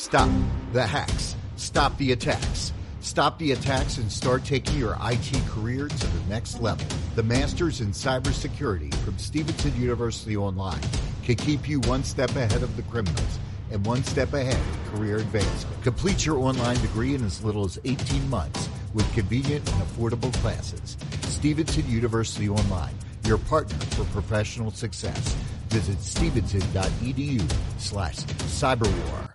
Stop the hacks. Stop the attacks. Stop the attacks and start taking your IT career to the next level. The Masters in Cybersecurity from Stevenson University Online can keep you one step ahead of the criminals and one step ahead of career advancement. Complete your online degree in as little as 18 months with convenient and affordable classes. Stevenson University Online, your partner for professional success. Visit stevenson.edu slash cyberwar.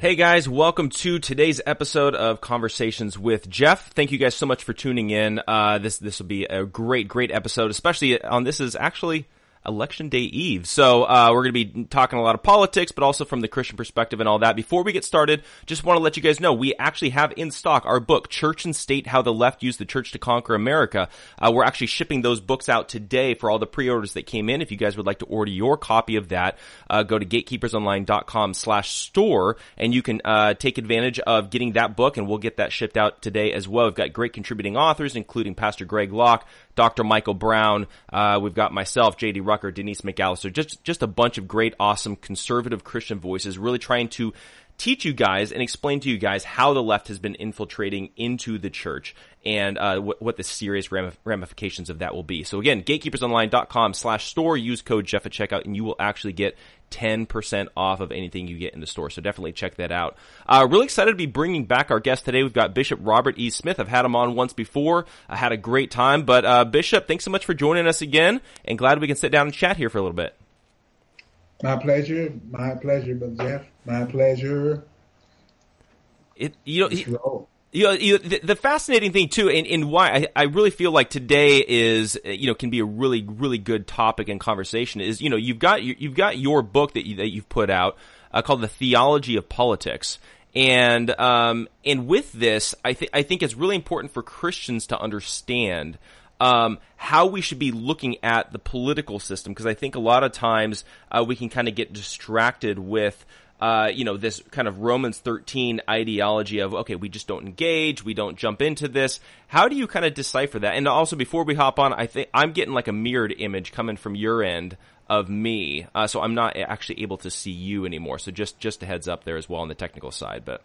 Hey guys, welcome to today's episode of Conversations with Jeff. Thank you guys so much for tuning in. Uh, this this will be a great, great episode, especially on this is actually election day eve. So uh, we're going to be talking a lot of politics, but also from the Christian perspective and all that. Before we get started, just want to let you guys know we actually have in stock our book, Church and State: How the Left Used the Church to Conquer America. Uh, we're actually shipping those books out today for all the pre-orders that came in. If you guys would like to order your copy of that, uh, go to gatekeepersonline.com/store and you can uh, take advantage of getting that book, and we'll get that shipped out today as well. We've got great contributing authors, including Pastor Greg Locke, Dr. Michael Brown. Uh, we've got myself, J.D. Rucker, Denise McAllister, just just a bunch of great, awesome conservative Christian voices, really trying to teach you guys and explain to you guys how the left has been infiltrating into the church and uh, what, what the serious ramifications of that will be. So again, gatekeepersonline.com slash store, use code Jeff at checkout, and you will actually get 10% off of anything you get in the store. So definitely check that out. Uh, really excited to be bringing back our guest today. We've got Bishop Robert E. Smith. I've had him on once before. I had a great time. But uh, Bishop, thanks so much for joining us again, and glad we can sit down and chat here for a little bit. My pleasure. My pleasure, Brother Jeff. My pleasure. It, you know, you know, you the, the, fascinating thing too, and, and why I, I, really feel like today is, you know, can be a really, really good topic and conversation is, you know, you've got you've got your book that you, that you've put out uh, called the Theology of Politics, and um, and with this, I think I think it's really important for Christians to understand. Um, how we should be looking at the political system because I think a lot of times uh, we can kind of get distracted with uh, you know, this kind of Romans 13 ideology of, okay, we just don't engage, we don't jump into this. How do you kind of decipher that? And also, before we hop on, I think I'm getting like a mirrored image coming from your end of me, uh, so I'm not actually able to see you anymore. So just just a heads up there as well on the technical side, but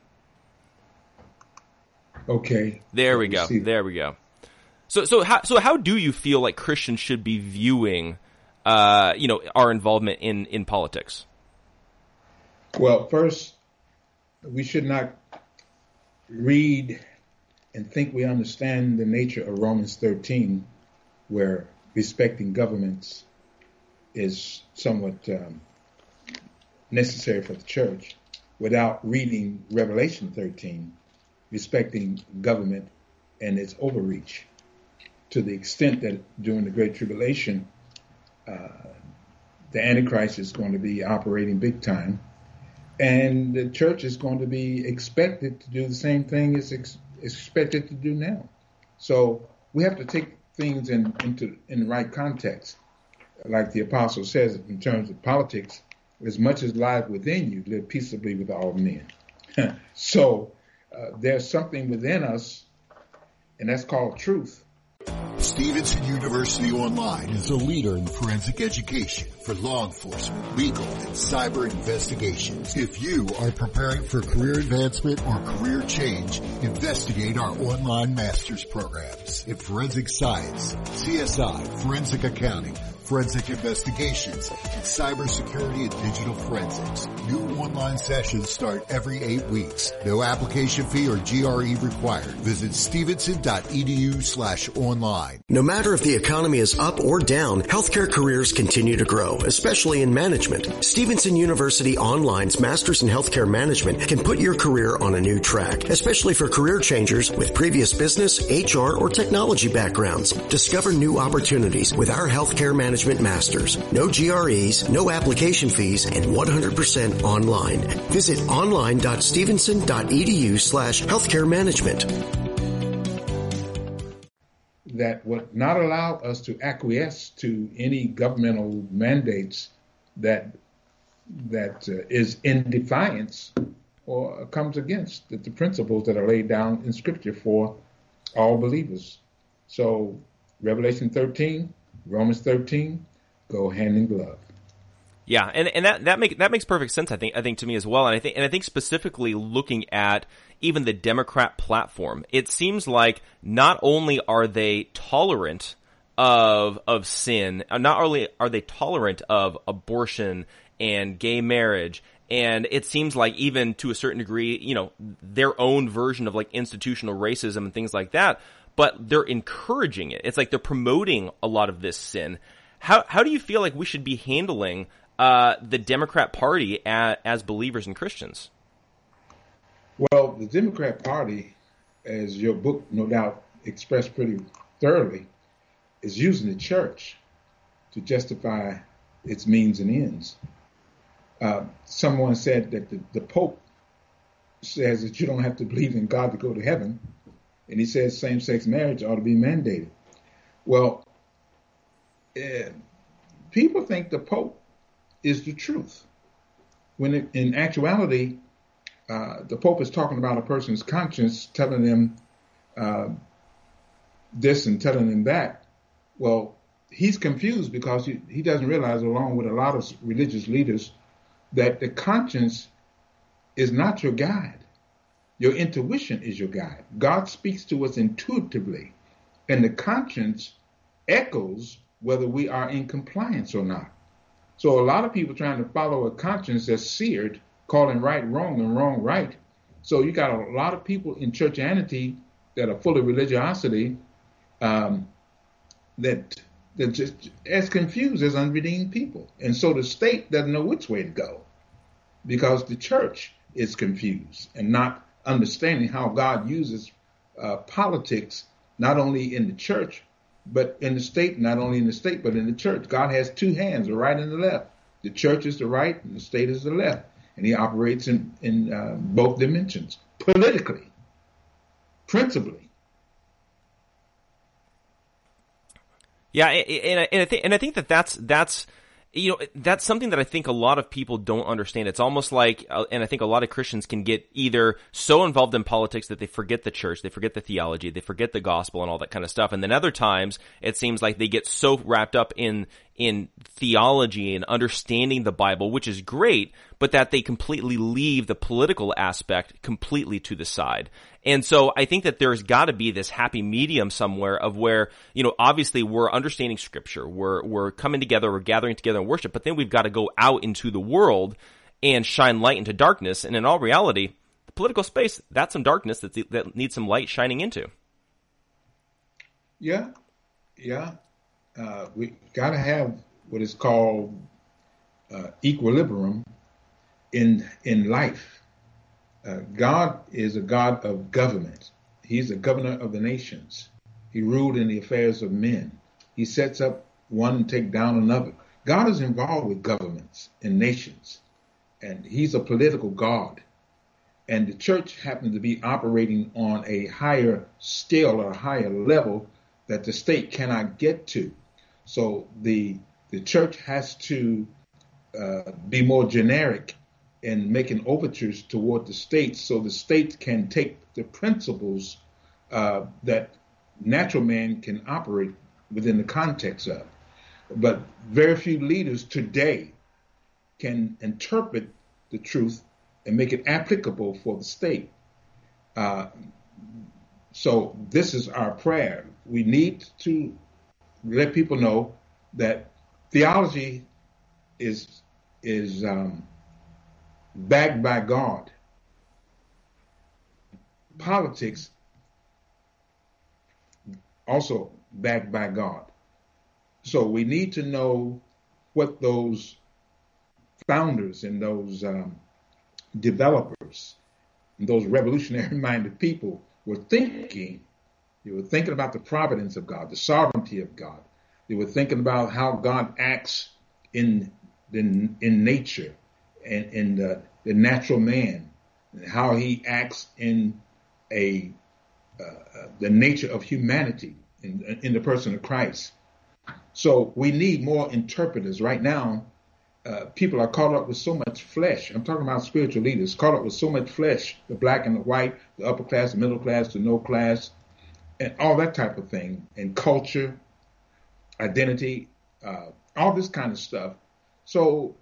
okay, there we go, there we go. So so how so how do you feel like Christians should be viewing, uh, you know, our involvement in in politics? Well, first, we should not read and think we understand the nature of Romans 13, where respecting governments is somewhat um, necessary for the church, without reading Revelation 13, respecting government and its overreach, to the extent that during the Great Tribulation, uh, the Antichrist is going to be operating big time and the church is going to be expected to do the same thing it's ex- expected to do now. So we have to take things in into in the right context, like the apostle says in terms of politics, as much as lies within you, live peaceably with all men. so uh, there's something within us, and that's called truth. Stevenson University Online is a leader in forensic education for law enforcement, legal, and cyber investigations. If you are preparing for career advancement or career change, investigate our online master's programs in forensic science, CSI, forensic accounting, forensic investigations, cybersecurity and digital forensics. New online sessions start every eight weeks. No application fee or GRE required. Visit stevenson.edu slash online. No matter if the economy is up or down, healthcare careers continue to grow, especially in management. Stevenson University Online's Masters in Healthcare Management can put your career on a new track, especially for career changers with previous business, HR, or technology backgrounds. Discover new opportunities with our healthcare management Management Masters. No GREs, no application fees, and 100% online. Visit online.stevenson.edu slash healthcare management. That would not allow us to acquiesce to any governmental mandates that that uh, is in defiance or comes against the, the principles that are laid down in Scripture for all believers. So Revelation 13 Romans 13 go hand in glove. Yeah, and, and that that make that makes perfect sense. I think I think to me as well, and I think and I think specifically looking at even the Democrat platform, it seems like not only are they tolerant of of sin, uh, not only are they tolerant of abortion and gay marriage, and it seems like even to a certain degree, you know, their own version of like institutional racism and things like that, but they're encouraging it. It's like they're promoting a lot of this sin. How how do you feel like we should be handling uh, the Democrat Party as, as believers and Christians? Well, the Democrat Party, as your book no doubt expressed pretty thoroughly, is using the church to justify its means and ends. Uh, someone said that the, the Pope says that you don't have to believe in God to go to heaven and he says same-sex marriage ought to be mandated. Well, uh, people think the Pope is the truth, when it, in actuality, uh, the Pope is talking about a person's conscience, telling them uh, this and telling them that. Well, he's confused because he, he doesn't realize, along with a lot of religious leaders, that the conscience is not your guide. Your intuition is your guide. God speaks to us intuitively, and the conscience echoes whether we are in compliance or not. So a lot of people trying to follow a conscience that's seared, calling right wrong and wrong right. So you got a lot of people in churchianity that are full of religiosity um, that that just as confused as unredeemed people. And so the state doesn't know which way to go because the church is confused and not understanding how God uses uh, politics not only in the church but in the state, not only in the state but in the church. God has two hands, the right and the left. The church is the right and the state is the left, and He operates in in uh, both dimensions politically, principally. Yeah, and, I think and I think that that's that's you know that's something that I think a lot of people don't understand. It's almost like, uh, and I think a lot of Christians can get either so involved in politics that they forget the church, they forget the theology, they forget the gospel, and all that kind of stuff. And then other times, it seems like they get so wrapped up in in theology and understanding the Bible, which is great, but that they completely leave the political aspect completely to the side. And so I think that there's got to be this happy medium somewhere of where, you know, obviously we're understanding scripture, we're, we're coming together, we're gathering together in worship, but then we've got to go out into the world and shine light into darkness. And in all reality, the political space, that's some darkness that, that needs some light shining into. Yeah. Yeah. Uh, we got to have what is called uh, equilibrium in in life. Uh, God is a God of government. He's a governor of the nations. He ruled in the affairs of men. He sets up one and take down another. God is involved with governments and nations, and He's a political God. And the church happens to be operating on a higher scale or a higher level that the state cannot get to. So the the church has to uh, be more generic in making overtures toward the states, so the states can take the principles uh, that natural man can operate within the context of. But very few leaders today can interpret the truth and make it applicable for the state. Uh, so this is our prayer. We need to let people know that theology is is um, backed by God. Politics also backed by God. So we need to know what those founders and those um, developers, and those revolutionary minded people were thinking. They were thinking about the providence of God, the sovereignty of God. They were thinking about how God acts in in, in nature and in the, the natural man, and how he acts in a uh, uh, the nature of humanity in, in the person of Christ. So we need more interpreters right now. Uh, people are caught up with so much flesh. I'm talking about spiritual leaders caught up with so much flesh, the black and the white, the upper class, the middle class, the no class, and all that type of thing, and culture, identity, uh, all this kind of stuff. So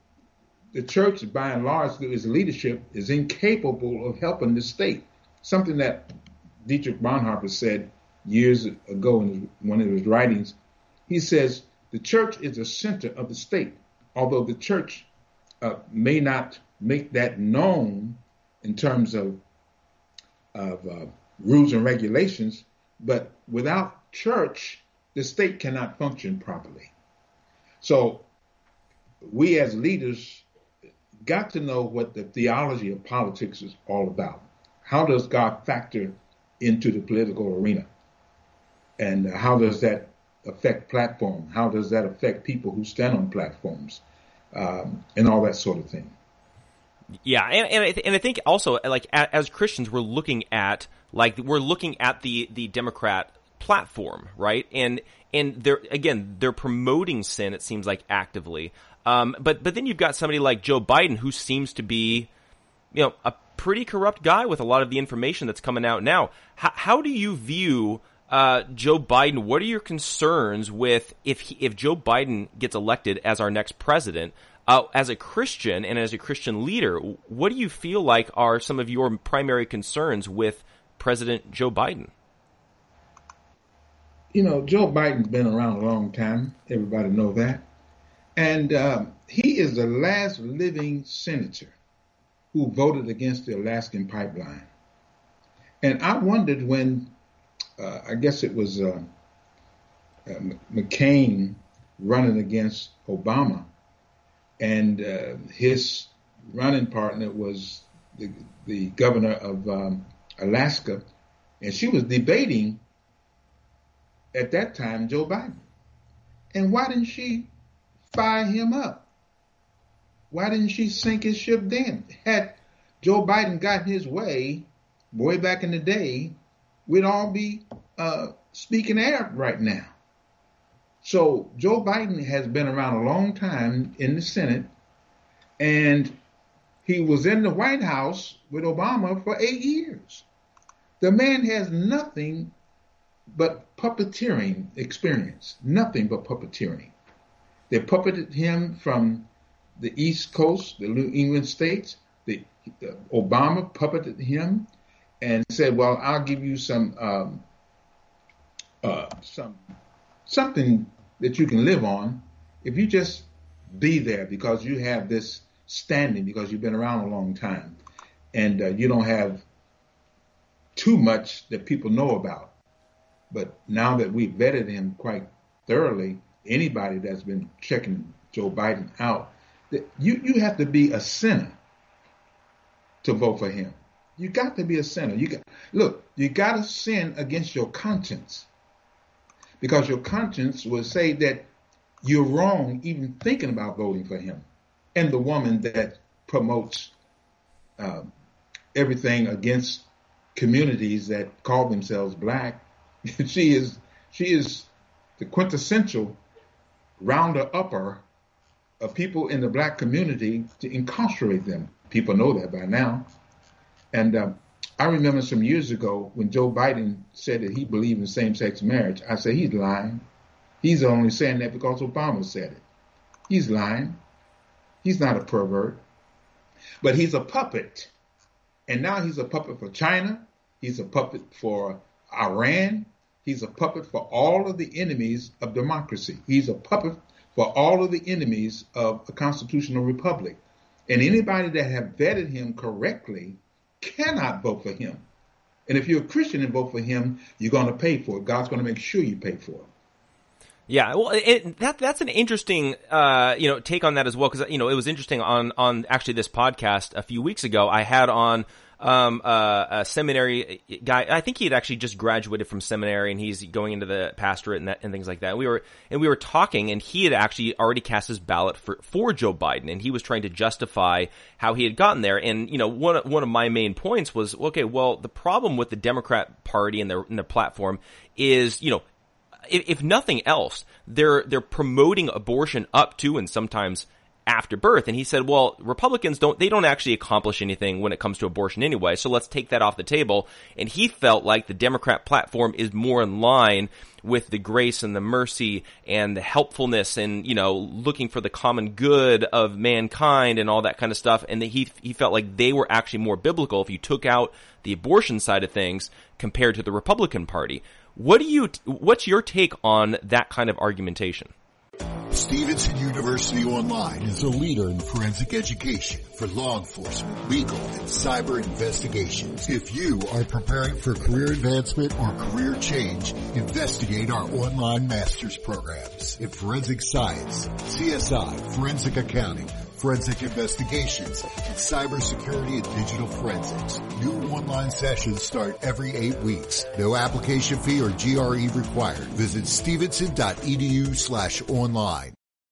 the church, by and large, through its leadership, is incapable of helping the state. Something that Dietrich Bonhoeffer said years ago in one of his writings. He says the church is the center of the state, although the church uh, may not make that known in terms of of uh, rules and regulations, but without church, the state cannot function properly. So we as leaders got to know what the theology of politics is all about. How does God factor into the political arena? And how does that affect platform? How does that affect people who stand on platforms? Um, and all that sort of thing. Yeah, and and I, th- and I think also like as Christians we're looking at like we're looking at the the Democrat platform, right? And and they're again they're promoting sin. It seems like actively. Um, but but then you've got somebody like Joe Biden who seems to be, you know, a pretty corrupt guy with a lot of the information that's coming out now. H- how do you view uh, Joe Biden? What are your concerns with if he, if Joe Biden gets elected as our next president? Uh, as a Christian and as a Christian leader, what do you feel like are some of your primary concerns with President Joe Biden? You know, Joe Biden's been around a long time. Everybody know that. And uh, he is the last living senator who voted against the Alaskan pipeline. And I wondered when, uh, I guess it was uh, uh McCain running against Obama, and uh, his running partner was the, the governor of um, Alaska, and she was debating at that time Joe Biden. And why didn't she fire him up? Why didn't she sink his ship then? Had Joe Biden gotten his way way back in the day, we'd all be uh, speaking Arab right now. So Joe Biden has been around a long time in the Senate, and he was in the White House with Obama for eight years. The man has nothing but puppeteering experience, nothing but puppeteering. They puppeted him from the East Coast, the New England states. The, Obama puppeted him and said, "Well, I'll give you some um, uh, some something that you can live on if you just be there because you have this standing because you've been around a long time and uh, you don't have too much that people know about. But now that we've vetted him quite thoroughly, anybody that's been checking Joe Biden out, that you, you have to be a sinner to vote for him. You got to be a sinner. You got look, you got to sin against your conscience. Because your conscience will say that you're wrong even thinking about voting for him. And the woman that promotes uh, everything against communities that call themselves black, she is She is the quintessential rounder upper of people in the black community to incarcerate them. People know that by now. And uh, I remember some years ago when Joe Biden said that he believed in same-sex marriage. I said he's lying. He's only saying that because Obama said it. He's lying. He's not a pervert, but he's a puppet. And now he's a puppet for China. He's a puppet for Iran. He's a puppet for all of the enemies of democracy. He's a puppet for all of the enemies of a constitutional republic. And anybody that have vetted him correctly cannot vote for him. And if you're a Christian and vote for him, you're going to pay for it. God's going to make sure you pay for it. Yeah, well, it, that that's an interesting, uh, you know, take on that as well because you know it was interesting on on actually this podcast a few weeks ago. I had on um, uh, a seminary guy. I think he had actually just graduated from seminary and he's going into the pastorate and, that, and things like that. We were and we were talking, and he had actually already cast his ballot for for Joe Biden, and he was trying to justify how he had gotten there. And you know, one one of my main points was, okay, well, the problem with the Democrat Party and their and their platform is, you know, if, if nothing else, they're they're promoting abortion up to and sometimes after birth. And he said, well, Republicans don't, they don't actually accomplish anything when it comes to abortion anyway. So let's take that off the table. And he felt like the Democrat platform is more in line with the grace and the mercy and the helpfulness and, you know, looking for the common good of mankind and all that kind of stuff. And that he, he felt like they were actually more biblical if you took out the abortion side of things compared to the Republican Party. What do you, what's your take on that kind of argumentation? Stevenson University Online is a leader in forensic education for law enforcement, legal, and cyber investigations. If you are preparing for career advancement or career change, investigate our online master's programs in forensic science, CSI, forensic accounting, forensic investigations, and cybersecurity and digital forensics. New online sessions start every eight weeks. No application fee or GRE required. Visit stevenson.edu slash online.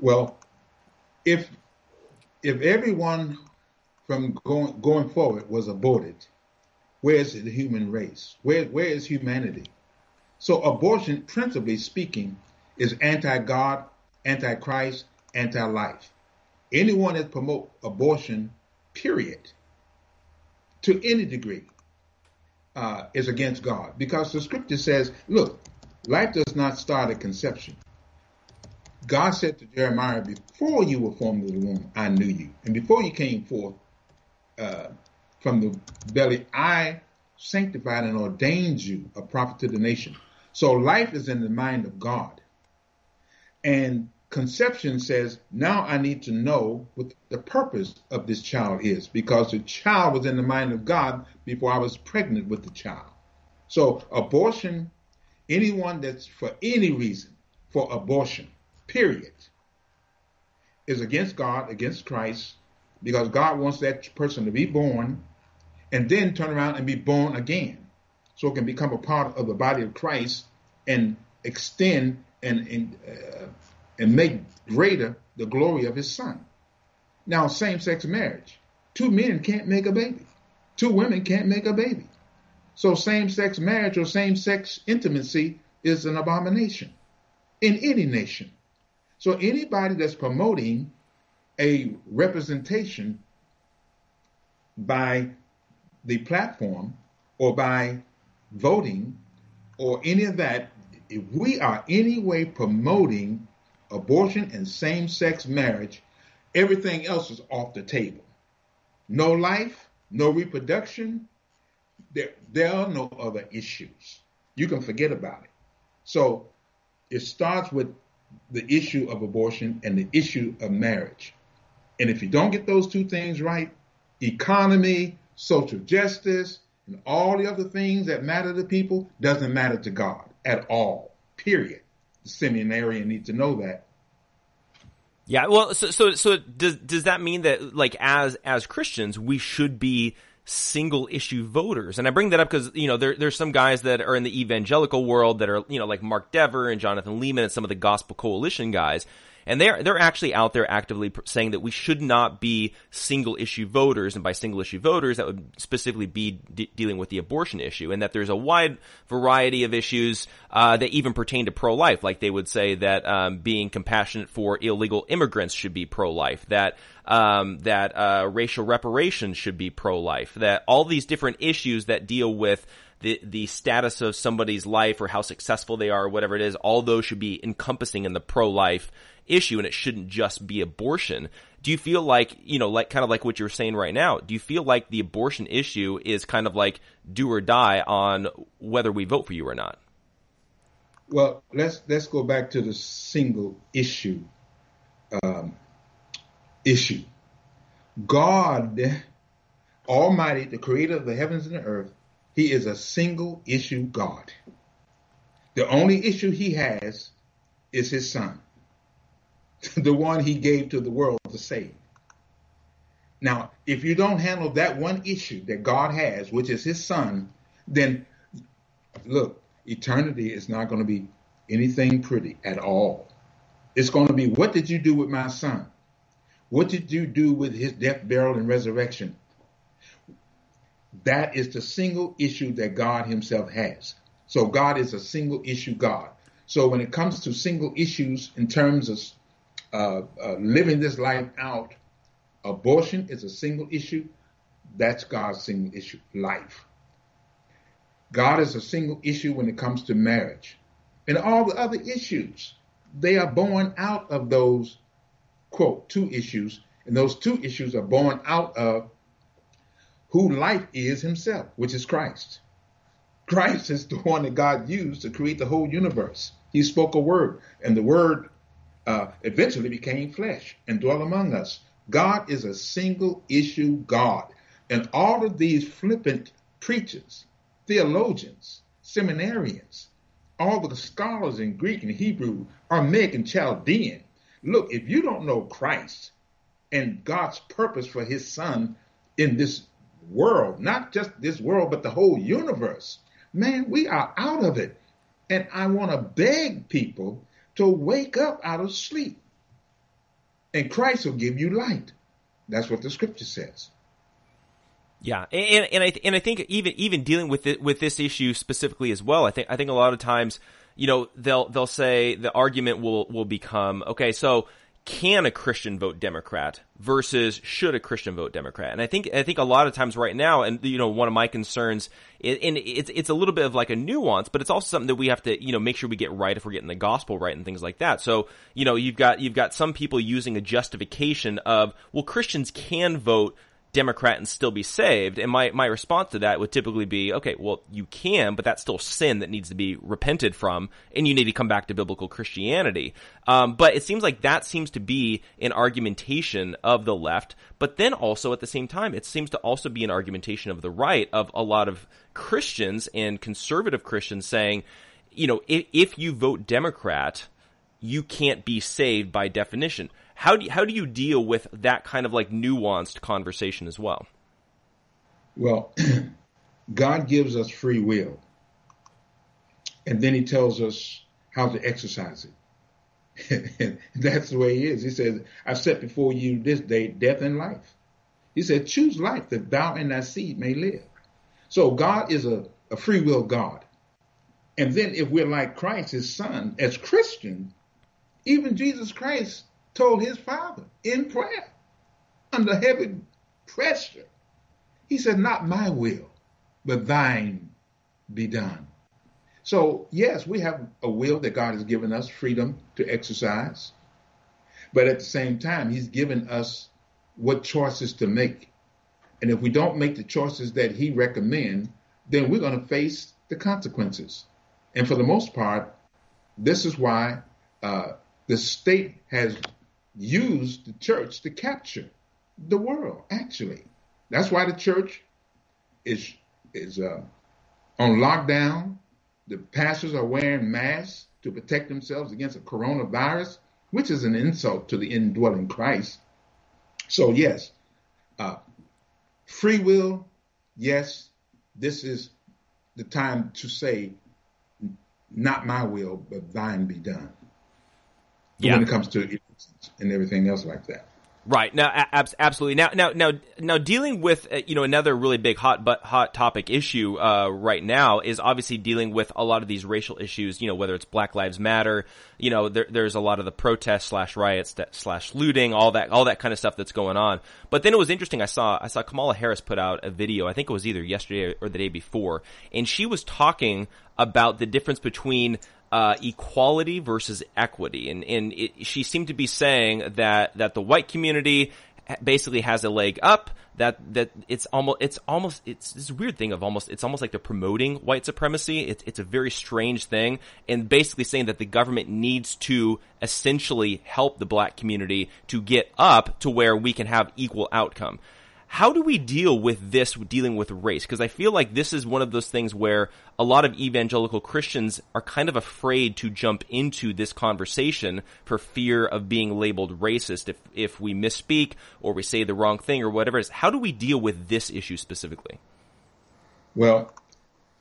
Well, if if everyone from going going forward was aborted, where is the human race? Where where is humanity? So abortion, principally speaking, is anti-God, anti-Christ, anti-life. Anyone that promote abortion, period, to any degree, uh, is against God because the scripture says, "Look, life does not start at conception." God said to Jeremiah, Before you were formed in the womb, I knew you. And before you came forth uh, from the belly, I sanctified and ordained you a prophet to the nation. So life is in the mind of God. And conception says, Now I need to know what the purpose of this child is, because the child was in the mind of God before I was pregnant with the child. So abortion, anyone that's for any reason for abortion, period, is against God, against Christ, because God wants that person to be born and then turn around and be born again. So it can become a part of the body of Christ and extend and, and, uh, and make greater the glory of his son. Now, same sex marriage. Two men can't make a baby. Two women can't make a baby. So same sex marriage or same sex intimacy is an abomination in any nation. So anybody that's promoting a representation by the platform or by voting or any of that, if we are any way promoting abortion and same sex marriage, everything else is off the table. No life, no reproduction, there, there are no other issues. You can forget about it. So it starts with the issue of abortion and the issue of marriage. And if you don't get those two things right, economy, social justice, and all the other things that matter to people doesn't matter to God at all. Period. The seminarian needs to know that. Yeah, well, so so so does does that mean that like as as Christians we should be single issue voters? And I bring that up because you know there there's some guys that are in the evangelical world that are you know like Mark Dever and Jonathan Leeman and some of the Gospel Coalition guys and they're they're actually out there actively saying that we should not be single issue voters, and by single issue voters, that would specifically be de- dealing with the abortion issue, and that there's a wide variety of issues uh, that even pertain to pro life. Like they would say that um, being compassionate for illegal immigrants should be pro life. That um, that uh, racial reparations should be pro life. That all these different issues that deal with the the status of somebody's life or how successful they are or whatever it is, all those should be encompassing in the pro life issue and it shouldn't just be abortion. Do you feel like, you know, like kind of like what you're saying right now, do you feel like the abortion issue is kind of like do or die on whether we vote for you or not? Well, let's let's go back to the single issue um, issue. God Almighty, the creator of the heavens and the earth, he is a single issue God. The only issue he has is his son. the one he gave to the world to save. Now, if you don't handle that one issue that God has, which is his son, then look, eternity is not going to be anything pretty at all. It's going to be what did you do with my son? What did you do with his death, burial, and resurrection? That is the single issue that God himself has. So God is a single issue God. So when it comes to single issues in terms of uh, uh, living this life out. Abortion is a single issue. That's God's single issue, life. God is a single issue when it comes to marriage. And all the other issues, they are born out of those, quote, two issues. And those two issues are born out of who life is himself, which is Christ. Christ is the one that God used to create the whole universe. He spoke a word, and the word uh, eventually became flesh and dwelt among us. God is a single issue God. And all of these flippant preachers, theologians, seminarians, all the scholars in Greek and Hebrew, Aramaic and Chaldean. Look, if you don't know Christ and God's purpose for his son in this world, not just this world, but the whole universe, man, we are out of it. And I want to beg people to wake up out of sleep. And Christ will give you light. That's what the scripture says. Yeah, and and I and I think even even dealing with it with this issue specifically as well, I think I think a lot of times, you know, they'll they'll say the argument will will become okay, so can a Christian vote Democrat versus should a Christian vote Democrat? And I think I think a lot of times right now, and you know, one of my concerns, and it's it's a little bit of like a nuance, but it's also something that we have to you know make sure we get right if we're getting the gospel right and things like that. So you know, you've got you've got some people using a justification of well, Christians can vote Democrat and still be saved? And my, my response to that would typically be, okay, well, you can, but that's still sin that needs to be repented from, and you need to come back to biblical Christianity. Um, but it seems like that seems to be an argumentation of the left, but then also at the same time, it seems to also be an argumentation of the right of a lot of Christians and conservative Christians saying, you know, if, if you vote Democrat, you can't be saved by definition. How do you, how do you deal with that kind of like nuanced conversation as well? Well, God gives us free will, and then He tells us how to exercise it. that's the way He is. He says, "I've set before you this day death and life." He said, "Choose life that thou and thy seed may live." So God is a, a free will God. And then if we're like Christ, his son, as Christian, even Jesus Christ told his father in prayer under heavy pressure. He said, Not my will, but thine be done. So, yes, we have a will that God has given us freedom to exercise. But at the same time, He's given us what choices to make. And if we don't make the choices that He recommends, then we're going to face the consequences. And for the most part, this is why uh, the state has used the church to capture the world, actually. That's why the church is, is uh, on lockdown. The pastors are wearing masks to protect themselves against a coronavirus, which is an insult to the indwelling Christ. So, yes, uh, free will, yes, this is the time to say, not my will, but thine be done. Yeah. When it comes to and everything else like that. Right now, ab- absolutely. Now, now, now, now, dealing with uh, you know another really big hot but hot topic issue uh, right now is obviously dealing with a lot of these racial issues. You know, whether it's Black Lives Matter, you know, there, there's a lot of the protests slash riots slash looting, all that, all that kind of stuff that's going on. But then it was interesting. I saw I saw Kamala Harris put out a video. I think it was either yesterday or the day before, and she was talking about the difference between uh, equality versus equity, and and it, she seemed to be saying that that the white community basically has a leg up. That that it's almost it's almost it's this weird thing of almost it's almost like they're promoting white supremacy. It's it's a very strange thing, and basically saying that the government needs to essentially help the black community to get up to where we can have equal outcome. How do we deal with this dealing with race? Because I feel like this is one of those things where a lot of evangelical Christians are kind of afraid to jump into this conversation for fear of being labeled racist if, if we misspeak or we say the wrong thing or whatever it is. How do we deal with this issue specifically? Well,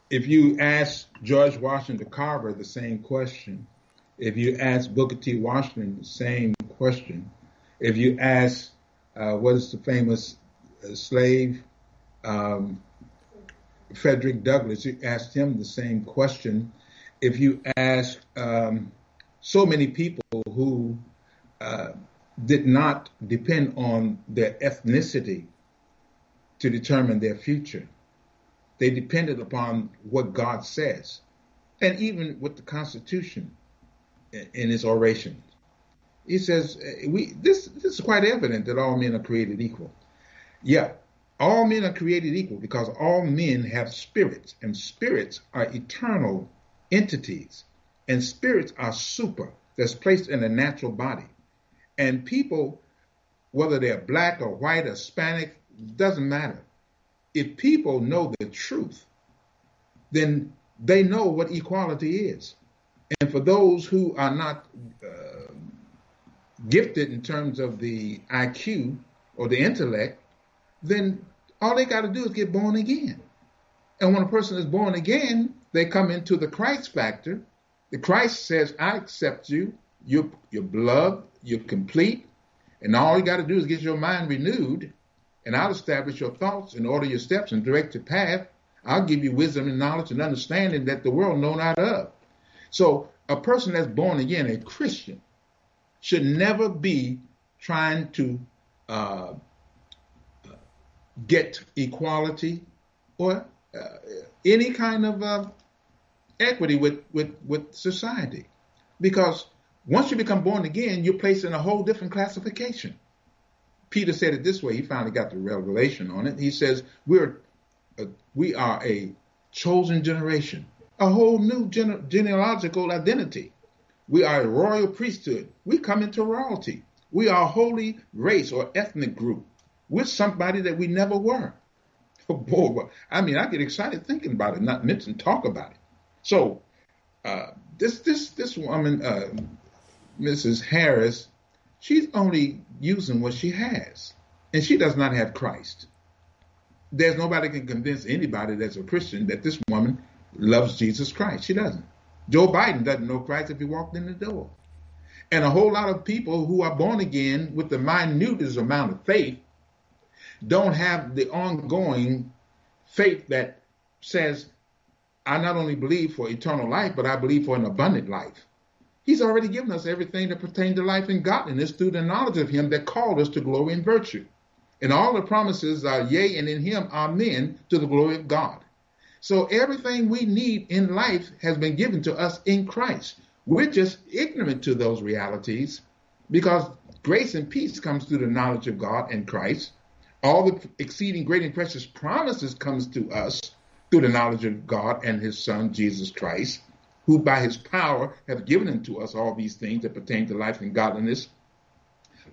if you ask George Washington Carver the same question, if you ask Booker T. Washington the same question, if you ask uh, what is the famous slave um, Frederick Douglass, you asked him the same question. If you ask um, so many people who uh, did not depend on their ethnicity to determine their future, they depended upon what God says, and even with the Constitution in its oration. He says, uh, "We this this is quite evident that all men are created equal." Yeah, all men are created equal because all men have spirits, and spirits are eternal entities, and spirits are super that's placed in a natural body. And people, whether they're black or white or Hispanic, doesn't matter. If people know the truth, then they know what equality is. And for those who are not uh, gifted in terms of the IQ or the intellect, then all they got to do is get born again. And when a person is born again, they come into the Christ factor. The Christ says, I accept you. You're, you're blood, you're complete. And all you got to do is get your mind renewed, and I'll establish your thoughts and order your steps and direct your path. I'll give you wisdom and knowledge and understanding that the world know not of. So a person that's born again, a Christian, should never be trying to uh, get equality or uh, any kind of uh, equity with, with, with society. Because once you become born again, you're placed in a whole different classification. Peter said it this way. He finally got the revelation on it. He says, we're, a, we are a chosen generation, a whole new gene- genealogical identity. We are a royal priesthood. We come into royalty. We are a holy race or ethnic group. We're somebody that we never were. Oh boy, I mean, I get excited thinking about it, not mention talk about it. So uh, this this this woman, uh, Mrs. Harris, she's only using what she has, and she does not have Christ. There's nobody can convince anybody that's a Christian that this woman loves Jesus Christ. She doesn't. Joe Biden doesn't know Christ if he walked in the door. And a whole lot of people who are born again with the minutest amount of faith don't have the ongoing faith that says, I not only believe for eternal life, but I believe for an abundant life. He's already given us everything that pertains to life and godliness through the knowledge of Him that called us to glory and virtue. And all the promises are yea, and in Him, amen, to the glory of God. So everything we need in life has been given to us in Christ. We're just ignorant to those realities because grace and peace comes through the knowledge of God and Christ. All the exceeding great and precious promises comes to us through the knowledge of God and his son Jesus Christ, who by his power have given unto us all these things that pertain to life and godliness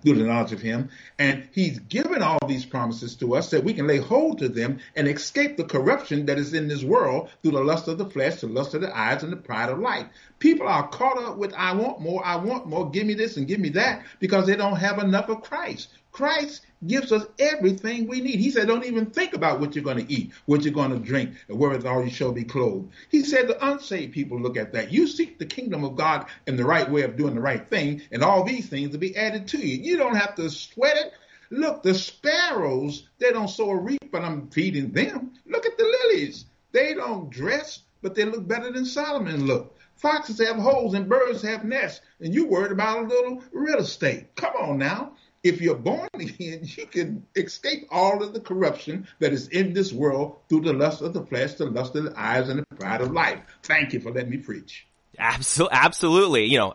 through the knowledge of him. And he's given all these promises to us that we can lay hold to them and escape the corruption that is in this world through the lust of the flesh, the lust of the eyes, and the pride of life. People are caught up with, I want more, I want more, give me this and give me that, because they don't have enough of Christ. Christ gives us everything we need. He said, don't even think about what you're going to eat, what you're going to drink, and wherewithal you shall be clothed. He said the unsaved people look at that. You seek the kingdom of God and the right way of doing the right thing, and all these things will be added to you. You don't have to sweat it. Look, the sparrows, they don't sow or reap, but I'm feeding them. Look at the lilies. They don't dress, but they look better than Solomon looked. Foxes have holes and birds have nests, and you worried about a little real estate. Come on now if you're born again, you can escape all of the corruption that is in this world through the lust of the flesh, the lust of the eyes, and the pride of life. Thank you for letting me preach. Absolutely, absolutely. You know,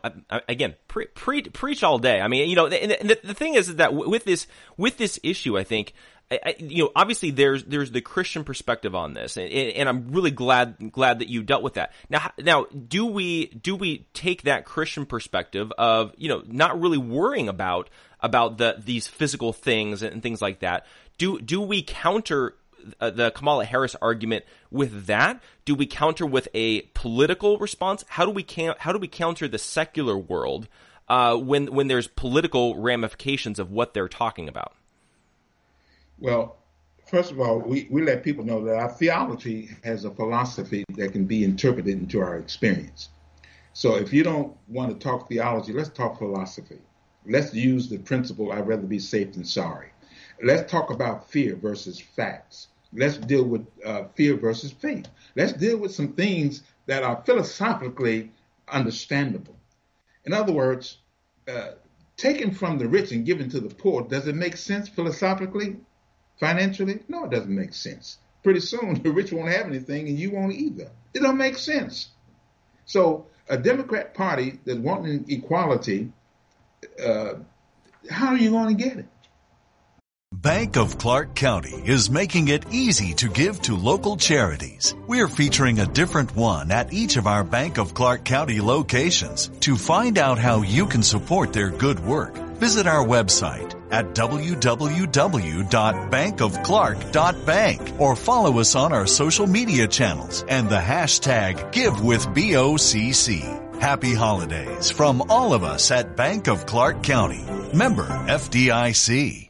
again, pre- pre- preach all day. I mean, you know, and the, the thing is that with this with this issue, I think I, you know, obviously there's there's the Christian perspective on this, and, and, I'm really glad glad that you dealt with that. Now, now, do we do we take that Christian perspective of you know not really worrying about about the these physical things and things like that? Do do we counter uh, the Kamala Harris argument with that? Do we counter with a political response? How do we can how do we counter the secular world uh, when when there's political ramifications of what they're talking about? Well, first of all, we, we let people know that our theology has a philosophy that can be interpreted into our experience. So if you don't want to talk theology, let's talk philosophy. Let's use the principle I'd rather be safe than sorry. Let's talk about fear versus facts. Let's deal with uh, fear versus faith. Let's deal with some things that are philosophically understandable. In other words, uh, taken from the rich and given to the poor, does it make sense philosophically? Financially? No, it doesn't make sense. Pretty soon, the rich won't have anything and you won't either. It don't make sense. So a Democrat Party that's wanting equality, uh, how are you going to get it? Bank of Clark County is making it easy to give to local charities. We're featuring a different one at each of our Bank of Clark County locations. To find out how you can support their good work, visit our website at www.bankofclark.bank or follow us on our social media channels and the hashtag GiveWithBOCC. Happy holidays from all of us at Bank of Clark County. Member FDIC.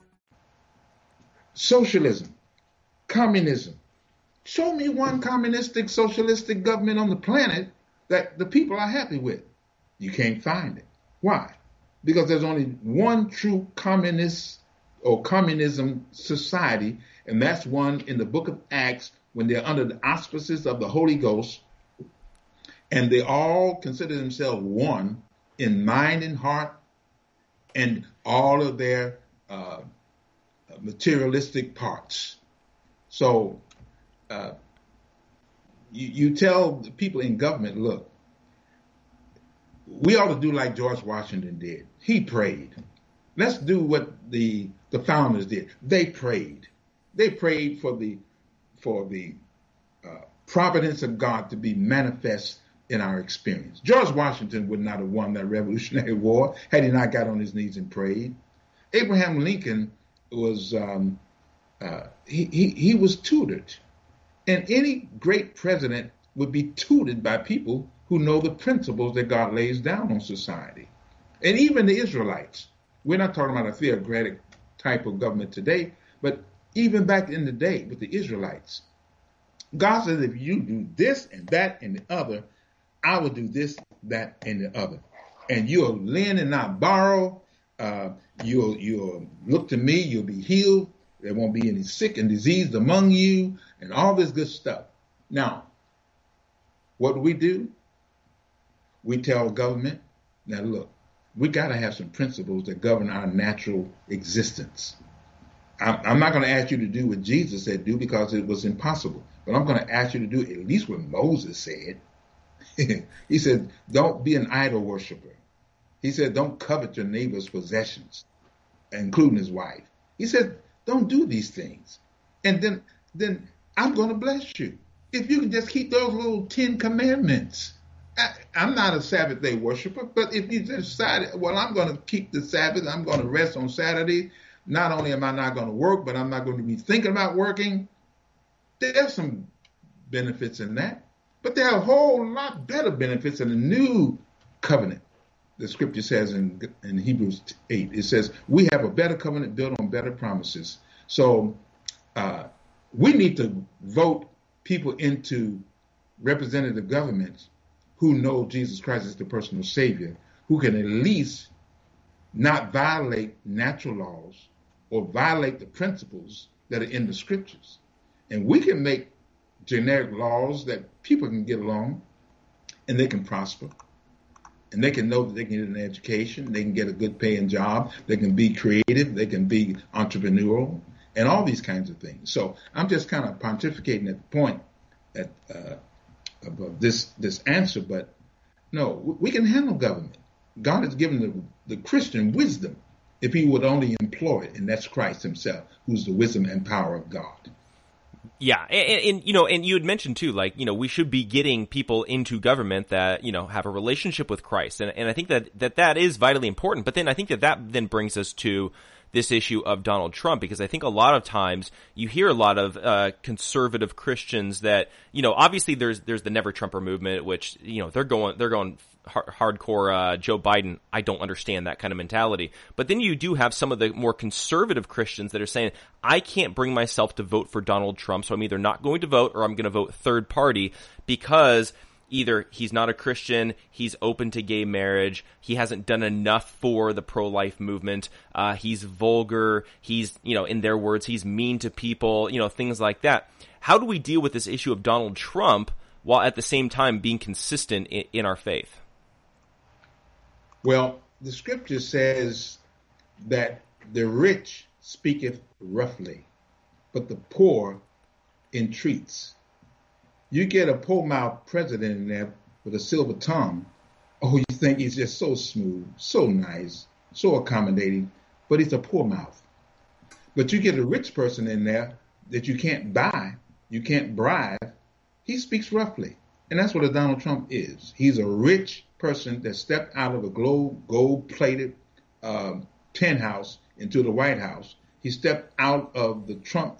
socialism, communism. Show me one communistic, socialistic government on the planet that the people are happy with. You can't find it. Why? Because there's only one true communist or communism society, and that's one in the book of Acts when they're under the auspices of the Holy Ghost, and they all consider themselves one in mind and heart, and all of their uh, materialistic parts. So uh, you, you tell the people in government, look, we ought to do like George Washington did. He prayed. Let's do what the the founders did. They prayed. They prayed for the for the providence of God to be manifest in our experience. George Washington would not have won that Revolutionary War had he not got on his knees and prayed. Abraham Lincoln was um, uh, he, he he was tutored, and any great president would be tutored by people who know the principles that God lays down on society, and even the Israelites. We're not talking about a theocratic type of government today, but even back in the day with the Israelites, God says, if you do this and that and the other, I will do this, that, and the other. And you'll lend and not borrow. Uh, you'll you'll look to me. You'll be healed. There won't be any sick and diseased among you, and all this good stuff. Now, what do we do? We tell government, now look, we got to have some principles that govern our natural existence. I'm not going to ask you to do what Jesus said do because it was impossible, but I'm going to ask you to do at least what Moses said. he said, don't be an idol worshiper. He said, don't covet your neighbor's possessions, including his wife. He said, don't do these things. And then, then I'm going to bless you. If you can just keep those little 10 commandments. I, am not a Sabbath day worshiper, but if you decide, well, I'm going to keep the Sabbath, I'm going to rest on Saturday, not only am I not going to work, but I'm not going to be thinking about working. There's some benefits in that, but there are a whole lot better benefits in the new covenant. The scripture says in, in Hebrews 8, it says, We have a better covenant built on better promises. So uh, we need to vote people into representative governments who know Jesus Christ is the personal Savior, who can at least not violate natural laws or violate the principles that are in the scriptures. And we can make generic laws that people can get along and they can prosper. And they can know that they can get an education, they can get a good paying job, they can be creative, they can be entrepreneurial, and all these kinds of things. So I'm just kind of pontificating at the point at, uh, this this answer, but no, we can handle government. God has given the, the Christian wisdom if he would only employ it, and that's Christ himself, who's the wisdom and power of God. Yeah, and, and, you know, and you had mentioned too, like you know, we should be getting people into government that you know have a relationship with Christ, and and I think that that that is vitally important. But then I think that that then brings us to this issue of Donald Trump because I think a lot of times you hear a lot of uh, conservative Christians that you know obviously there's there's the Never Trumper movement which you know they're going they're going hardcore uh, Joe Biden. I don't understand that kind of mentality. But then you do have some of the more conservative Christians that are saying I can't bring myself to vote for Donald Trump, so I'm either not going to vote or I'm going to vote third party because either he's not a Christian, he's open to gay marriage, he hasn't done enough for the pro-life movement, uh, he's vulgar, he's, you know, in their words, he's mean to people, you know, things like that. How do we deal with this issue of Donald Trump while at the same time being consistent in our faith? Well, the scripture says that the rich speaketh roughly, but the poor entreats you get a poor mouth president in there with a silver tongue. Oh, you think he's just so smooth, so nice, so accommodating, but he's a poor mouth. But you get a rich person in there that you can't buy, you can't bribe. He speaks roughly. And that's what a Donald Trump is. He's a rich person that stepped out of a gold plated um, penthouse into the White House. He stepped out of the Trump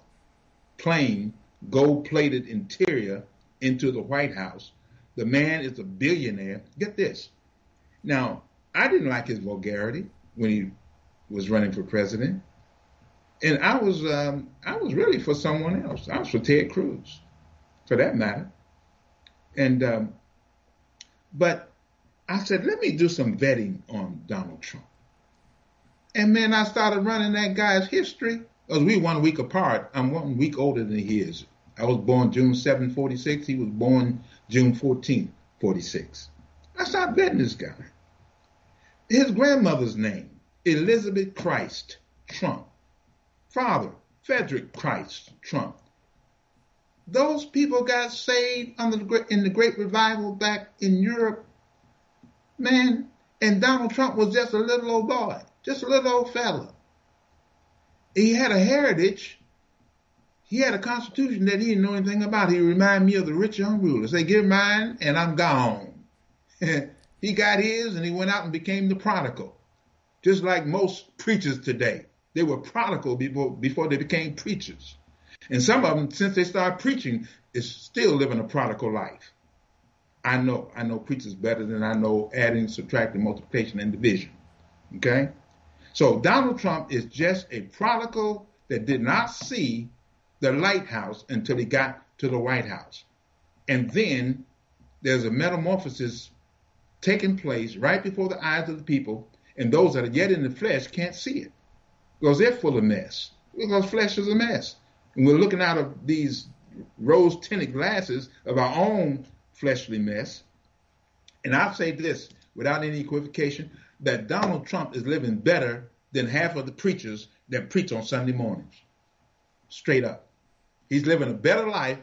plane, gold plated interior, into the White House. The man is a billionaire. Get this. Now, I didn't like his vulgarity when he was running for president, and I was um, I was really for someone else. I was for Ted Cruz, for that matter. And um, but I said, let me do some vetting on Donald Trump. And man, I started running that guy's history. Because we one week apart. I'm one week older than he is. I was born June 7, 46. He was born June 14, 46. I started vetting this guy. His grandmother's name, Elizabeth Christ Trump. Father, Frederick Christ Trump. Those people got saved under the, in the Great Revival back in Europe. Man, and Donald Trump was just a little old boy, just a little old fella. He had a heritage he had a constitution that he didn't know anything about. He reminded me of the rich young ruler. Say, give mine and I'm gone. he got his and he went out and became the prodigal. Just like most preachers today. They were prodigal before, before they became preachers. And some of them, since they started preaching, is still living a prodigal life. I know. I know preachers better than I know adding, subtracting, multiplication, and division. Okay? So Donald Trump is just a prodigal that did not see the lighthouse until he got to the White House. And then there's a metamorphosis taking place right before the eyes of the people, and those that are yet in the flesh can't see it because they're full of mess. Because flesh is a mess. And we're looking out of these rose tinted glasses of our own fleshly mess. And I'll say this without any equivocation that Donald Trump is living better than half of the preachers that preach on Sunday mornings. Straight up. He's living a better life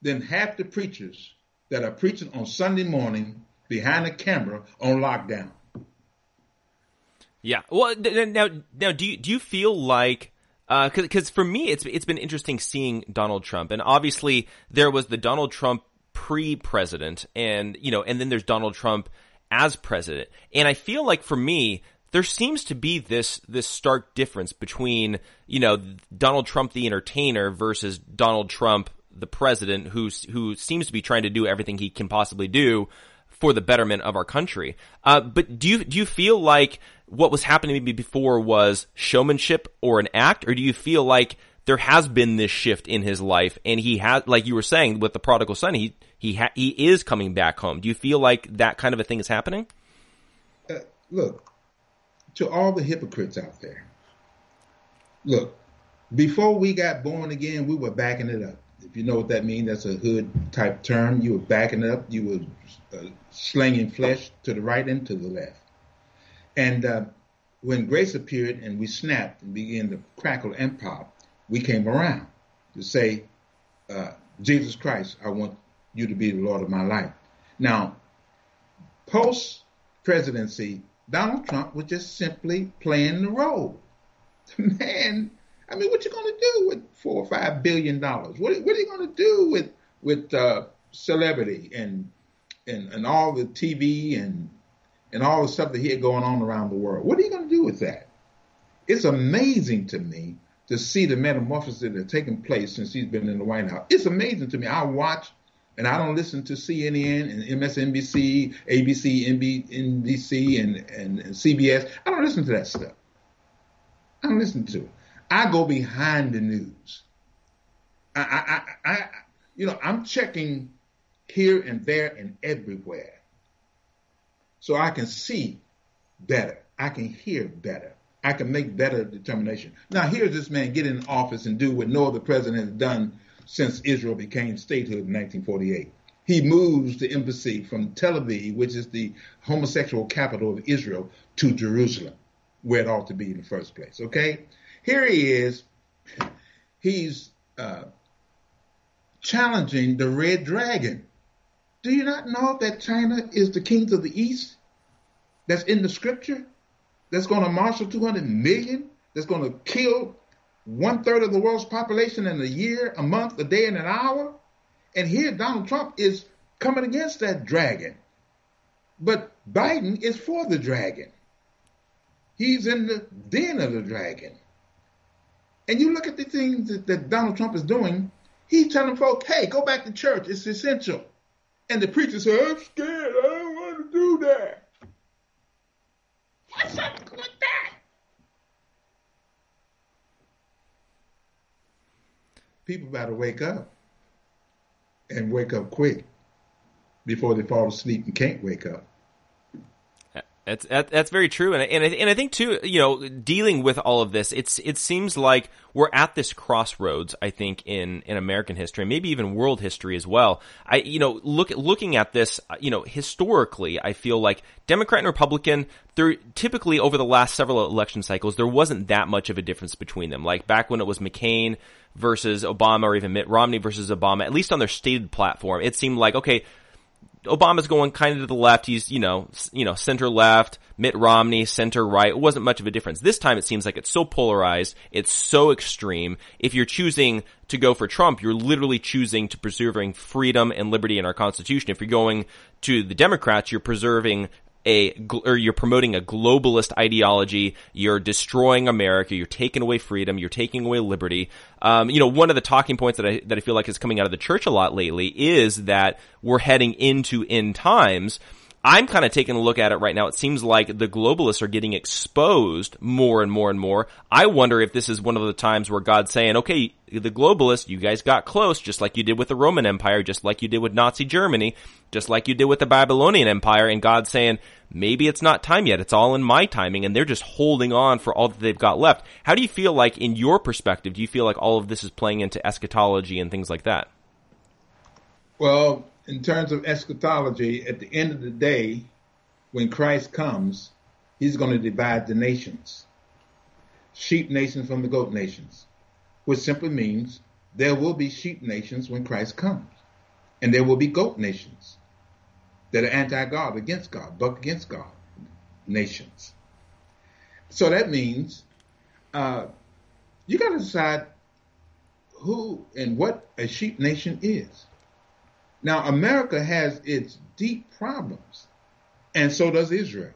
than half the preachers that are preaching on Sunday morning behind a camera on lockdown. Yeah. Well, now, now, do you do you feel like? Because uh, for me, it's it's been interesting seeing Donald Trump, and obviously there was the Donald Trump pre-president, and you know, and then there's Donald Trump as president, and I feel like for me, there seems to be this this stark difference between you know Donald Trump the entertainer versus Donald Trump the president, who who seems to be trying to do everything he can possibly do for the betterment of our country. Uh, but do you do you feel like what was happening maybe before was showmanship or an act, or do you feel like there has been this shift in his life, and he has, like you were saying with the prodigal son, he he ha- he is coming back home. Do you feel like that kind of a thing is happening? Uh, look, to all the hypocrites out there, look, before we got born again, we were backing it up. If you know what that means, that's a hood type term. You were backing up. You were uh, slinging flesh to the right and to the left. And uh, when grace appeared and we snapped and began to crackle and pop, we came around to say, uh, Jesus Christ, I want you to be the Lord of my life. Now, post presidency, Donald Trump was just simply playing the role. Man, I mean, what you going to do with four or five billion dollars? What, what, are you going to do with with uh, celebrity and, and and all the TV and and all the stuff that he had going on around the world. What are you going to do with that? It's amazing to me to see the metamorphosis that has taken place since he's been in the White House. It's amazing to me. I watch and I don't listen to CNN and MSNBC, ABC, NBC, and, and, and CBS. I don't listen to that stuff. I don't listen to it. I go behind the news. I, I, I, I you know, I'm checking here and there and everywhere so I can see better. I can hear better. I can make better determination. Now, here's this man get in office and do what no other president has done since Israel became statehood in 1948. He moves the embassy from Tel Aviv, which is the homosexual capital of Israel, to Jerusalem, where it ought to be in the first place. Okay? Here he is. He's uh, challenging the red dragon. Do you not know that China is the kings of the East? That's in the scripture? That's going to marshal 200 million? That's going to kill one third of the world's population in a year, a month, a day, and an hour? And here Donald Trump is coming against that dragon. But Biden is for the dragon. He's in the den of the dragon. And you look at the things that, that Donald Trump is doing, he's telling folks, hey, go back to church. It's essential. And the preacher said, I'm scared. I don't want to do that. What's up with that? People better wake up and wake up quick before they fall asleep and can't wake up. That's that's very true, and and I, and I think too, you know, dealing with all of this, it's it seems like we're at this crossroads. I think in in American history, maybe even world history as well. I you know look looking at this, you know, historically, I feel like Democrat and Republican, there typically over the last several election cycles, there wasn't that much of a difference between them. Like back when it was McCain versus Obama, or even Mitt Romney versus Obama, at least on their stated platform, it seemed like okay, Obama's going kind of to the left. He's, you know, you know, center left, Mitt Romney, center right. It wasn't much of a difference. This time it seems like it's so polarized. It's so extreme. If you're choosing to go for Trump, you're literally choosing to preserving freedom and liberty in our constitution. If you're going to the Democrats, you're preserving a or you're promoting a globalist ideology. You're destroying America. You're taking away freedom. You're taking away liberty. Um, you know, one of the talking points that I that I feel like is coming out of the church a lot lately is that we're heading into end times. I'm kind of taking a look at it right now. It seems like the globalists are getting exposed more and more and more. I wonder if this is one of the times where God's saying, okay, the globalists, you guys got close, just like you did with the Roman Empire, just like you did with Nazi Germany, just like you did with the Babylonian Empire, and God's saying, maybe it's not time yet. It's all in my timing, and they're just holding on for all that they've got left. How do you feel like, in your perspective, do you feel like all of this is playing into eschatology and things like that? Well, in terms of eschatology, at the end of the day, when Christ comes, he's going to divide the nations. Sheep nations from the goat nations, which simply means there will be sheep nations when Christ comes. And there will be goat nations that are anti-God, against God, buck against God nations. So that means uh, you got to decide who and what a sheep nation is. Now, America has its deep problems, and so does Israel.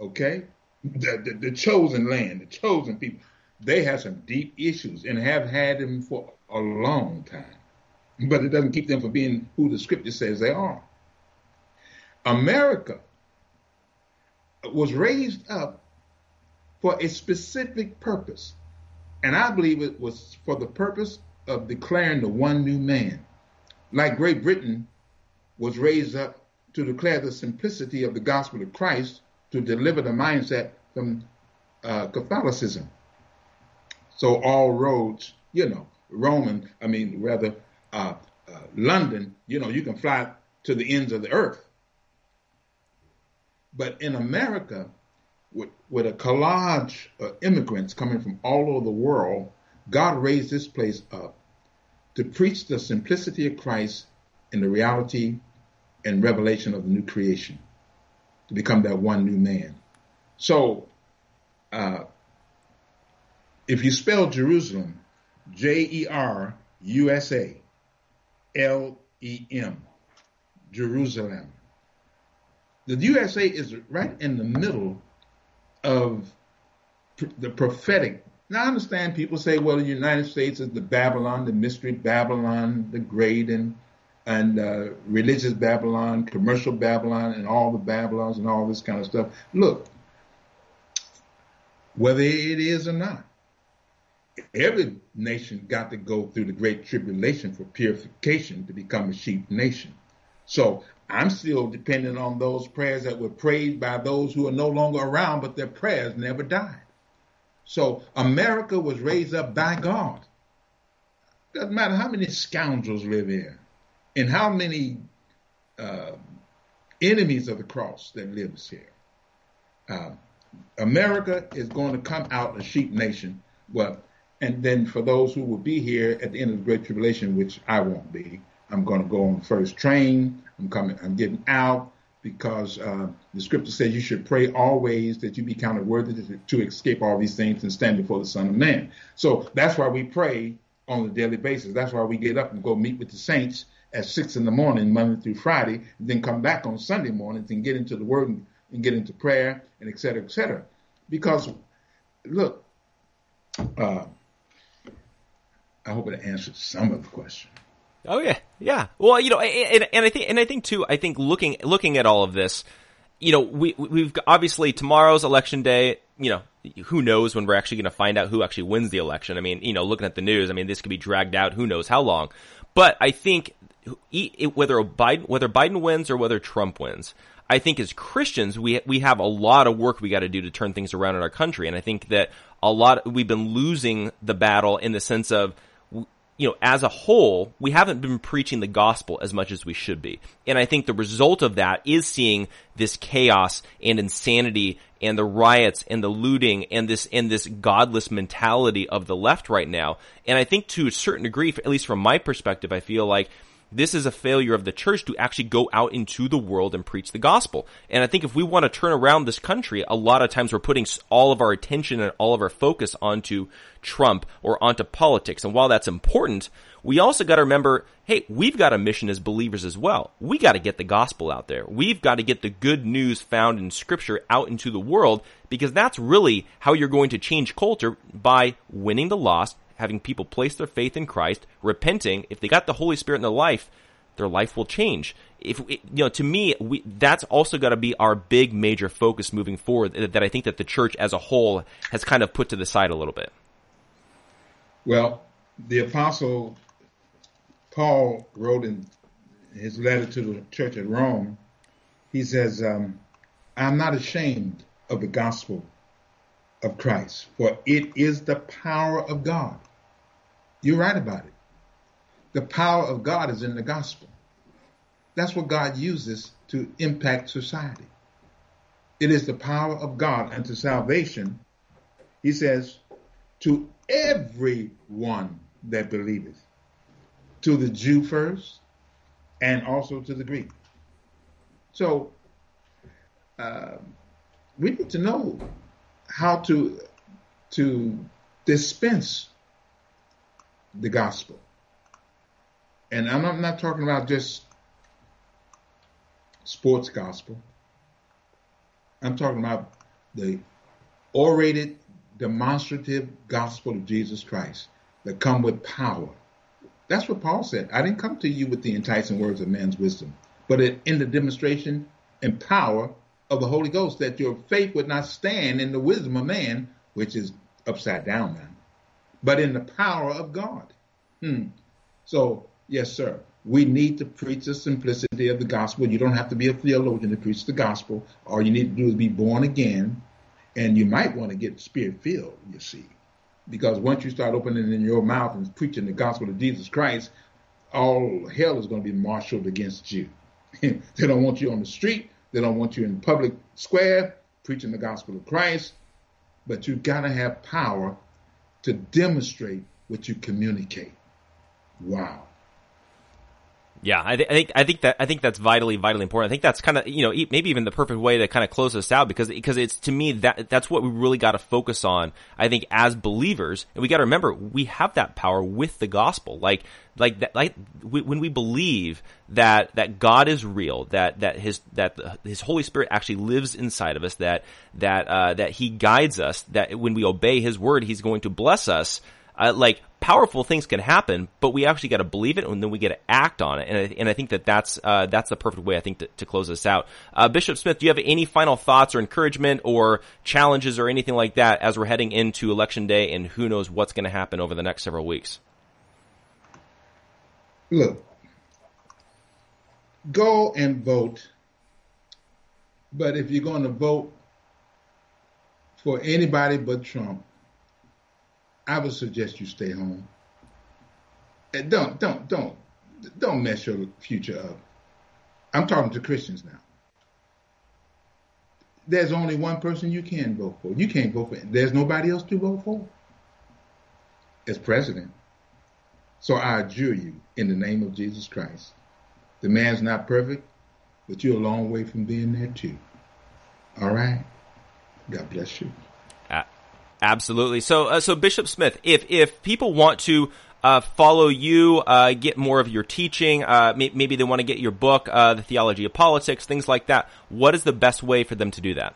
Okay? The, the, the, chosen land, the chosen people, they have some deep issues and have had them for a long time. But it doesn't keep them from being who the scripture says they are. America was raised up for a specific purpose. And I believe it was for the purpose of declaring the one new man like Great Britain was raised up to declare the simplicity of the gospel of Christ to deliver the mindset from uh, Catholicism. So all roads, you know, Roman, I mean, rather, uh, uh, London, you know, you can fly to the ends of the earth. But in America, with, with a collage of immigrants coming from all over the world, God raised this place up to preach the simplicity of Christ and the reality and revelation of the new creation, to become that one new man. So, uh, if you spell Jerusalem, J E R U S A L E M, Jerusalem, the USA is right in the middle of the prophetic now I understand people say, well, the United States is the Babylon, the mystery Babylon, the great and and uh, religious Babylon, commercial Babylon, and all the Babylons and all this kind of stuff. Look, whether it is or not, every nation got to go through the great tribulation for purification to become a sheep nation. So I'm still dependent on those prayers that were prayed by those who are no longer around, but their prayers never died. So America was raised up by God. Doesn't matter how many scoundrels live here and how many uh, enemies of the cross that lives here. Uh, America is going to come out a sheep nation. Well, and then for those who will be here at the end of the Great Tribulation, which I won't be, I'm going to go on the first train. I'm coming. I'm getting out because uh, the scripture says you should pray always that you be counted worthy to, to, escape all these things and stand before the Son of Man. So that's why we pray on a daily basis. That's why we get up and go meet with the saints at six in the morning, Monday through Friday, and then come back on Sunday mornings and get into the Word and, and get into prayer and et cetera, et cetera. Because, look, uh, I hope it answers some of the question. Oh yeah, yeah. Well, you know, and, and I think, and I think too, I think looking looking at all of this, you know, we we've obviously tomorrow's election day. You know, who knows when we're actually going to find out who actually wins the election? I mean, you know, looking at the news, I mean, this could be dragged out. Who knows how long? But I think whether Biden whether Biden wins or whether Trump wins, I think as Christians, we we have a lot of work we got to do to turn things around in our country, and I think that a lot we've been losing the battle in the sense of you know, as a whole, we haven't been preaching the gospel as much as we should be. And I think the result of that is seeing this chaos and insanity and the riots and the looting and this, and this godless mentality of the left right now. And I think to a certain degree, at least from my perspective, I feel like this is a failure of the church to actually go out into the world and preach the gospel. And I think if we want to turn around this country, a lot of times we're putting all of our attention and all of our focus onto Trump or onto politics. And while that's important, we also got to remember, hey, we've got a mission as believers as well. We got to get the gospel out there. We've got to get the good news found in scripture out into the world because that's really how you're going to change culture by winning the lost, having people place their faith in Christ, repenting. If they got the Holy Spirit in their life, their life will change. If you know, to me, we, that's also got to be our big major focus moving forward. That I think that the church as a whole has kind of put to the side a little bit. Well, the apostle Paul wrote in his letter to the church at Rome, he says, um, I'm not ashamed of the gospel of Christ, for it is the power of God. You're right about it. The power of God is in the gospel. That's what God uses to impact society. It is the power of God unto salvation, he says, to everyone that believeth to the Jew first and also to the Greek. So uh, we need to know how to to dispense the gospel. And I'm not, I'm not talking about just sports gospel. I'm talking about the orated, demonstrative gospel of Jesus Christ that come with power that's what Paul said. I didn't come to you with the enticing words of man's wisdom, but in the demonstration and power of the Holy Ghost, that your faith would not stand in the wisdom of man, which is upside down now, but in the power of God. Hmm. So, yes, sir, we need to preach the simplicity of the gospel. You don't have to be a theologian to preach the gospel. All you need to do is be born again, and you might want to get spirit filled, you see. Because once you start opening in your mouth and preaching the gospel of Jesus Christ, all hell is going to be marshaled against you. they don't want you on the street. They don't want you in public square preaching the gospel of Christ. But you got to have power to demonstrate what you communicate. Wow. Yeah, I, th- I, think I think that I think that's vitally vitally important. I think that's kind of you know maybe even the perfect way to kind of close this out because because it's to me that that's what we really got to focus on. I think as believers, and we got to remember we have that power with the gospel. Like like that like we, when we believe that that God is real, that that his that his Holy Spirit actually lives inside of us, that that uh, that He guides us, that when we obey His word, He's going to bless us. Uh, like powerful things can happen, but we actually got to believe it and then we get to act on it. And I, and I think that that's, uh, that's the perfect way, I think, to, to close this out. Uh, Bishop Smith, do you have any final thoughts or encouragement or challenges or anything like that as we're heading into election day and who knows what's going to happen over the next several weeks? Look, go and vote. But if you're going to vote for anybody but Trump, I would suggest you stay home. And don't don't don't don't mess your future up. I'm talking to Christians now. There's only one person you can vote for. You can't vote for. There's nobody else to vote for as president. So I adjure you, in the name of Jesus Christ, the man's not perfect, but you're a long way from being there too. All right. God bless you. Absolutely. So, uh, so Bishop Smith, if if people want to uh, follow you, uh, get more of your teaching, uh, may- maybe they want to get your book, uh, The Theology of Politics, things like that. What is the best way for them to do that?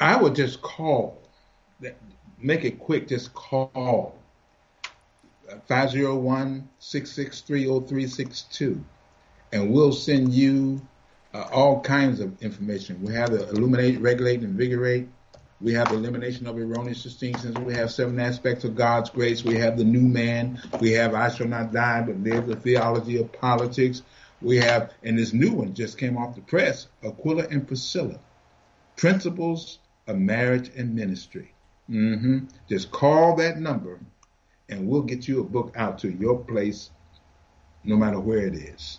I would just call. Make it quick. Just call 501-663-0362 and we'll send you uh, all kinds of information. We have the illuminate, regulate, invigorate we have elimination of erroneous distinctions. We have seven aspects of God's grace. We have the new man. We have I shall not die but live the theology of politics. We have, and this new one just came off the press, Aquila and Priscilla, principles of marriage and ministry. Mm-hmm. Just call that number and we'll get you a book out to your place no matter where it is.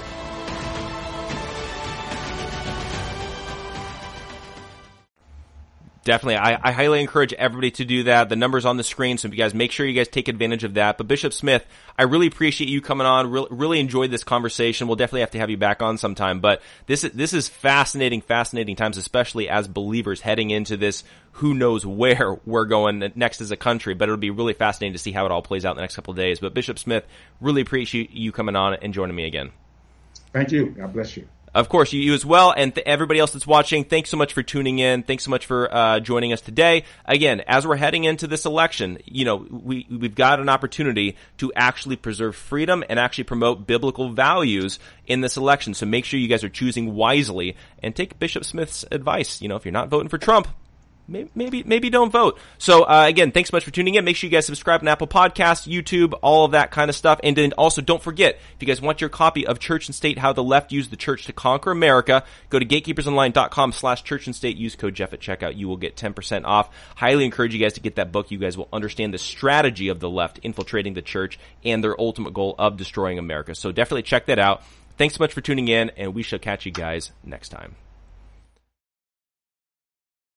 Definitely. I, I, highly encourage everybody to do that. The number's on the screen, so you guys make sure you guys take advantage of that. But Bishop Smith, I really appreciate you coming on. Really, really enjoyed this conversation. We'll definitely have to have you back on sometime. But this is, this is fascinating, fascinating times, especially as believers heading into this who knows where we're going next as a country. But it'll be really fascinating to see how it all plays out in the next couple of days. But Bishop Smith, really appreciate you coming on and joining me again. Thank you. God bless you. Of course, you, you as well, and th- everybody else that's watching. Thanks so much for tuning in. Thanks so much for uh, joining us today. Again, as we're heading into this election, you know we we've got an opportunity to actually preserve freedom and actually promote biblical values in this election. So make sure you guys are choosing wisely and take Bishop Smith's advice. You know, if you're not voting for Trump, maybe maybe don't vote. So uh, again, thanks so much for tuning in. Make sure you guys subscribe on Apple Podcasts, YouTube, all of that kind of stuff. And then also don't forget, if you guys want your copy of Church and State, How the Left Used the Church to Conquer America, go to gatekeepersonline.com slash church and state. Use code Jeff at checkout. You will get 10% off. Highly encourage you guys to get that book. You guys will understand the strategy of the left infiltrating the church and their ultimate goal of destroying America. So definitely check that out. Thanks so much for tuning in, and we shall catch you guys next time.